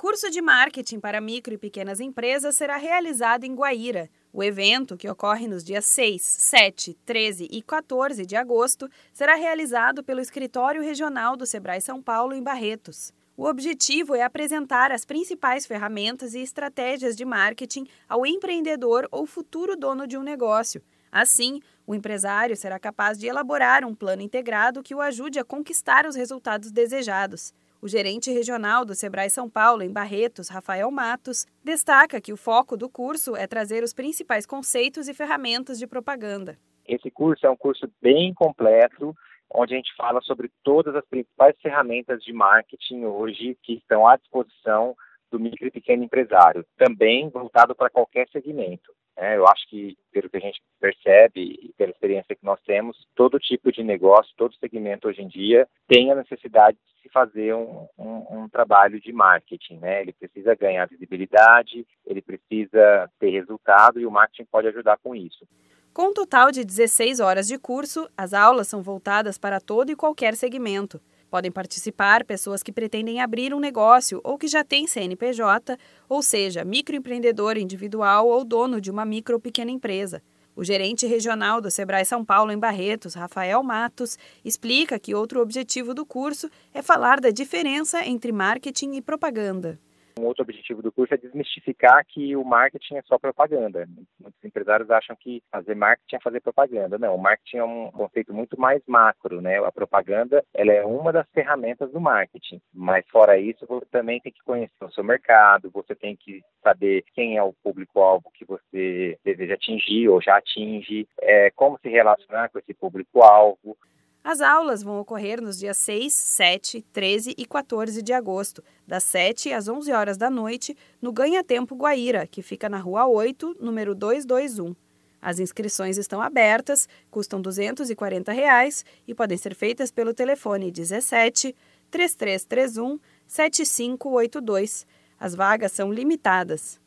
Curso de marketing para micro e pequenas empresas será realizado em Guaíra. O evento, que ocorre nos dias 6, 7, 13 e 14 de agosto, será realizado pelo Escritório Regional do Sebrae São Paulo, em Barretos. O objetivo é apresentar as principais ferramentas e estratégias de marketing ao empreendedor ou futuro dono de um negócio. Assim, o empresário será capaz de elaborar um plano integrado que o ajude a conquistar os resultados desejados. O gerente regional do Sebrae São Paulo, em Barretos, Rafael Matos, destaca que o foco do curso é trazer os principais conceitos e ferramentas de propaganda. Esse curso é um curso bem completo, onde a gente fala sobre todas as principais ferramentas de marketing hoje que estão à disposição do micro e pequeno empresário, também voltado para qualquer segmento. É, eu acho que, pelo que a gente percebe e pela experiência que nós temos, todo tipo de negócio, todo segmento hoje em dia tem a necessidade fazer um, um, um trabalho de marketing. Né? Ele precisa ganhar visibilidade, ele precisa ter resultado e o marketing pode ajudar com isso. Com um total de 16 horas de curso, as aulas são voltadas para todo e qualquer segmento. Podem participar pessoas que pretendem abrir um negócio ou que já têm CNPJ, ou seja, microempreendedor individual ou dono de uma micro ou pequena empresa. O gerente regional do Sebrae São Paulo em Barretos, Rafael Matos, explica que outro objetivo do curso é falar da diferença entre marketing e propaganda. Um outro objetivo do curso é desmistificar que o marketing é só propaganda. Muitos empresários acham que fazer marketing é fazer propaganda. Não, o marketing é um conceito muito mais macro, né? A propaganda, ela é uma das ferramentas do marketing. Mas fora isso, você também tem que conhecer o seu mercado, você tem que saber quem é o público-alvo que você deseja atingir ou já atinge, é, como se relacionar com esse público-alvo. As aulas vão ocorrer nos dias 6, 7, 13 e 14 de agosto, das 7 às 11 horas da noite, no Ganha Tempo Guaíra, que fica na Rua 8, número 221. As inscrições estão abertas, custam 240 reais e podem ser feitas pelo telefone 17 3331 7582. As vagas são limitadas.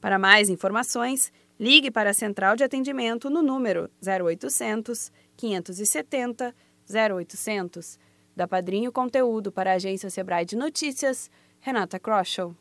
Para mais informações, ligue para a central de atendimento no número 0800 570 0800. Da Padrinho Conteúdo para a agência Sebrae de Notícias, Renata Kroschel.